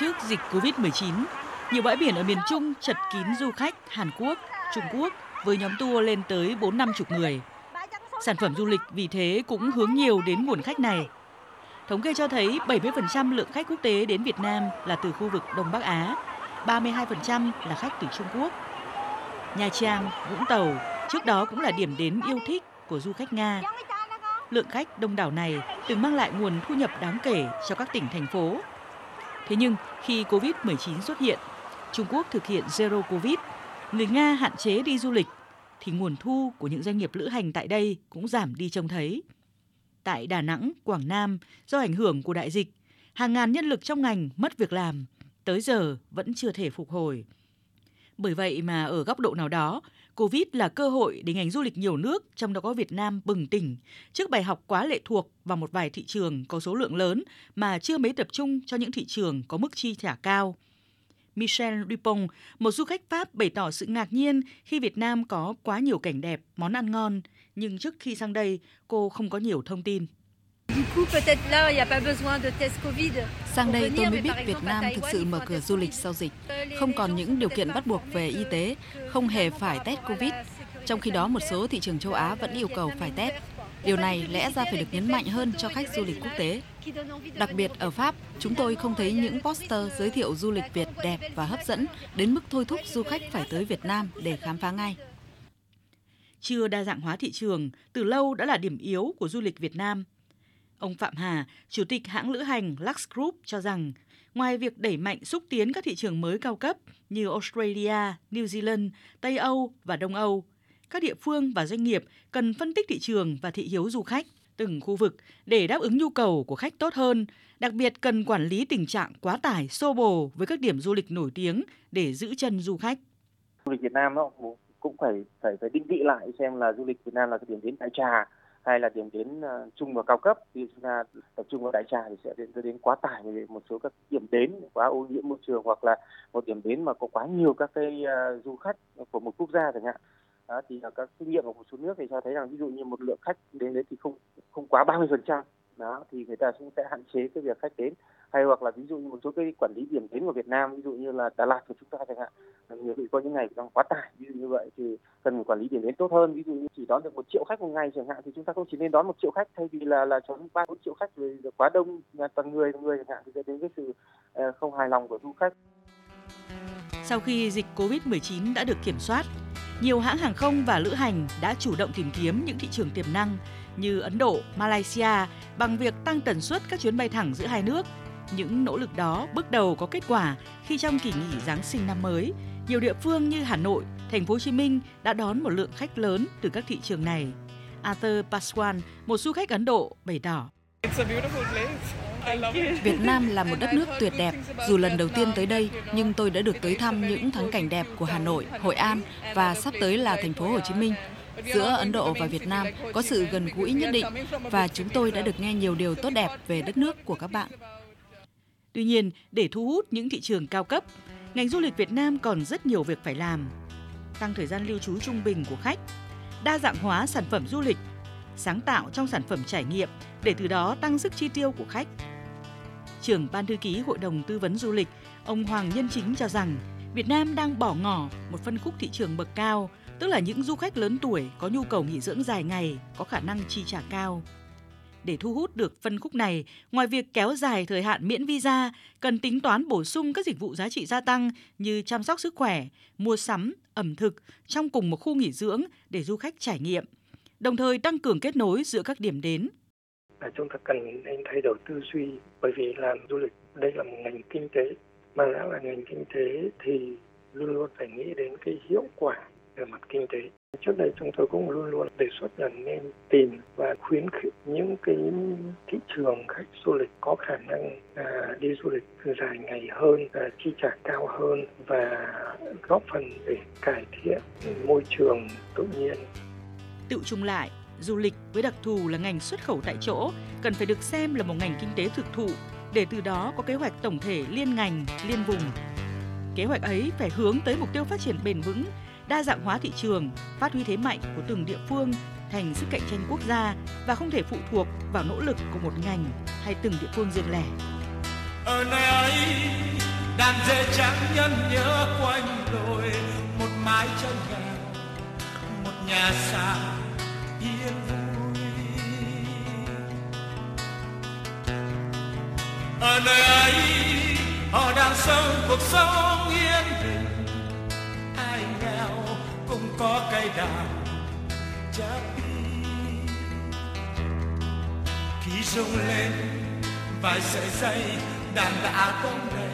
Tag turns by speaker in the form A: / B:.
A: Trước dịch Covid-19, nhiều bãi biển ở miền Trung chật kín du khách Hàn Quốc, Trung Quốc với nhóm tour lên tới 4 năm chục người. Sản phẩm du lịch vì thế cũng hướng nhiều đến nguồn khách này. Thống kê cho thấy 70% lượng khách quốc tế đến Việt Nam là từ khu vực Đông Bắc Á, 32% là khách từ Trung Quốc. Nha Trang, Vũng Tàu trước đó cũng là điểm đến yêu thích của du khách Nga. Lượng khách đông đảo này từng mang lại nguồn thu nhập đáng kể cho các tỉnh thành phố. Thế nhưng khi Covid-19 xuất hiện, Trung Quốc thực hiện Zero Covid, người Nga hạn chế đi du lịch, thì nguồn thu của những doanh nghiệp lữ hành tại đây cũng giảm đi trông thấy. Tại Đà Nẵng, Quảng Nam, do ảnh hưởng của đại dịch, hàng ngàn nhân lực trong ngành mất việc làm, tới giờ vẫn chưa thể phục hồi. Bởi vậy mà ở góc độ nào đó, Covid là cơ hội để ngành du lịch nhiều nước, trong đó có Việt Nam bừng tỉnh, trước bài học quá lệ thuộc vào một vài thị trường có số lượng lớn mà chưa mấy tập trung cho những thị trường có mức chi trả cao. Michel Dupont, một du khách Pháp bày tỏ sự ngạc nhiên khi Việt Nam có quá nhiều cảnh đẹp, món ăn ngon, nhưng trước khi sang đây, cô không có nhiều thông tin.
B: Sang đây tôi mới biết Việt Nam thực sự mở cửa du lịch sau dịch, không còn những điều kiện bắt buộc về y tế, không hề phải test Covid. Trong khi đó một số thị trường châu Á vẫn yêu cầu phải test. Điều này lẽ ra phải được nhấn mạnh hơn cho khách du lịch quốc tế. Đặc biệt ở Pháp, chúng tôi không thấy những poster giới thiệu du lịch Việt đẹp và hấp dẫn đến mức thôi thúc du khách phải tới Việt Nam để khám phá ngay.
A: Chưa đa dạng hóa thị trường, từ lâu đã là điểm yếu của du lịch Việt Nam. Ông Phạm Hà, Chủ tịch hãng lữ hành Lux Group cho rằng, ngoài việc đẩy mạnh xúc tiến các thị trường mới cao cấp như Australia, New Zealand, Tây Âu và Đông Âu, các địa phương và doanh nghiệp cần phân tích thị trường và thị hiếu du khách từng khu vực để đáp ứng nhu cầu của khách tốt hơn, đặc biệt cần quản lý tình trạng quá tải xô bồ với các điểm du lịch nổi tiếng để giữ chân du khách.
C: Du lịch Việt Nam nó cũng phải phải phải định vị lại xem là du lịch Việt Nam là cái điểm đến đại trà hay là điểm đến ờ, trung và cao cấp. Thì chúng ta tập trung vào đại trà thì sẽ dẫn đến quá tải về một số các điểm đến quá ô nhiễm môi trường hoặc là một điểm đến mà có quá nhiều các cái uh, du khách của một quốc gia chẳng hạn. Đó, thì là các kinh nghiệm của một số nước thì cho thấy rằng ví dụ như một lượng khách đến đấy thì không không quá 30 phần trăm. Đó thì người ta cũng sẽ hạn chế cái việc khách đến hay hoặc là ví dụ như một số cái quản lý điểm đến của Việt Nam ví dụ như là Đà Lạt của chúng ta chẳng hạn nhiều bị có những ngày đang quá tải ví dụ như vậy thì cần quản lý điểm đến tốt hơn ví dụ như chỉ đón được một triệu khách một ngày chẳng hạn thì chúng ta không chỉ nên đón một triệu khách thay vì là là đón ba bốn triệu khách rồi quá đông toàn người người chẳng hạn thì dẫn đến cái sự ờ, không hài lòng của du khách
A: sau khi dịch Covid-19 đã được kiểm soát, nhiều hãng hàng không và lữ hành đã chủ động tìm kiếm những thị trường tiềm năng như Ấn Độ, Malaysia bằng việc tăng tần suất các chuyến bay thẳng giữa hai nước. Những nỗ lực đó bước đầu có kết quả khi trong kỳ nghỉ Giáng sinh năm mới, nhiều địa phương như Hà Nội, Thành phố Hồ Chí Minh đã đón một lượng khách lớn từ các thị trường này. Arthur Paswan, một du khách Ấn Độ, bày tỏ.
B: Việt Nam là một đất nước tuyệt đẹp. Dù lần đầu tiên tới đây, nhưng tôi đã được tới thăm những thắng cảnh đẹp của Hà Nội, Hội An và sắp tới là thành phố Hồ Chí Minh. Giữa Ấn Độ và Việt Nam có sự gần gũi nhất định và chúng tôi đã được nghe nhiều điều tốt đẹp về đất nước của các bạn.
A: Tuy nhiên, để thu hút những thị trường cao cấp, ngành du lịch Việt Nam còn rất nhiều việc phải làm. Tăng thời gian lưu trú trung bình của khách, đa dạng hóa sản phẩm du lịch, sáng tạo trong sản phẩm trải nghiệm để từ đó tăng sức chi tiêu của khách trưởng ban thư ký Hội đồng tư vấn du lịch, ông Hoàng Nhân Chính cho rằng Việt Nam đang bỏ ngỏ một phân khúc thị trường bậc cao, tức là những du khách lớn tuổi có nhu cầu nghỉ dưỡng dài ngày, có khả năng chi trả cao. Để thu hút được phân khúc này, ngoài việc kéo dài thời hạn miễn visa, cần tính toán bổ sung các dịch vụ giá trị gia tăng như chăm sóc sức khỏe, mua sắm, ẩm thực trong cùng một khu nghỉ dưỡng để du khách trải nghiệm, đồng thời tăng cường kết nối giữa các điểm đến.
D: Là chúng ta cần nên thay đổi tư duy bởi vì làm du lịch đây là một ngành kinh tế. Mà đã là ngành kinh tế thì luôn luôn phải nghĩ đến cái hiệu quả về mặt kinh tế trước đây chúng tôi cũng luôn luôn đề xuất là nên tìm và khuyến khích những cái thị trường khách du lịch có khả năng à, đi du lịch dài ngày hơn à, chi trả cao hơn và góp phần để cải thiện môi trường tự nhiên
A: tự chung lại du lịch với đặc thù là ngành xuất khẩu tại chỗ cần phải được xem là một ngành kinh tế thực thụ để từ đó có kế hoạch tổng thể liên ngành, liên vùng. Kế hoạch ấy phải hướng tới mục tiêu phát triển bền vững, đa dạng hóa thị trường, phát huy thế mạnh của từng địa phương thành sức cạnh tranh quốc gia và không thể phụ thuộc vào nỗ lực của một ngành hay từng địa phương riêng lẻ.
E: ở nơi ấy đàn dê trắng nhân nhớ quanh đồi một mái chân nhà, một nhà xa yên vui ở nơi ấy họ đang sống cuộc sống có cây khi rung lên vài sợi dây đàn đã bóng đầy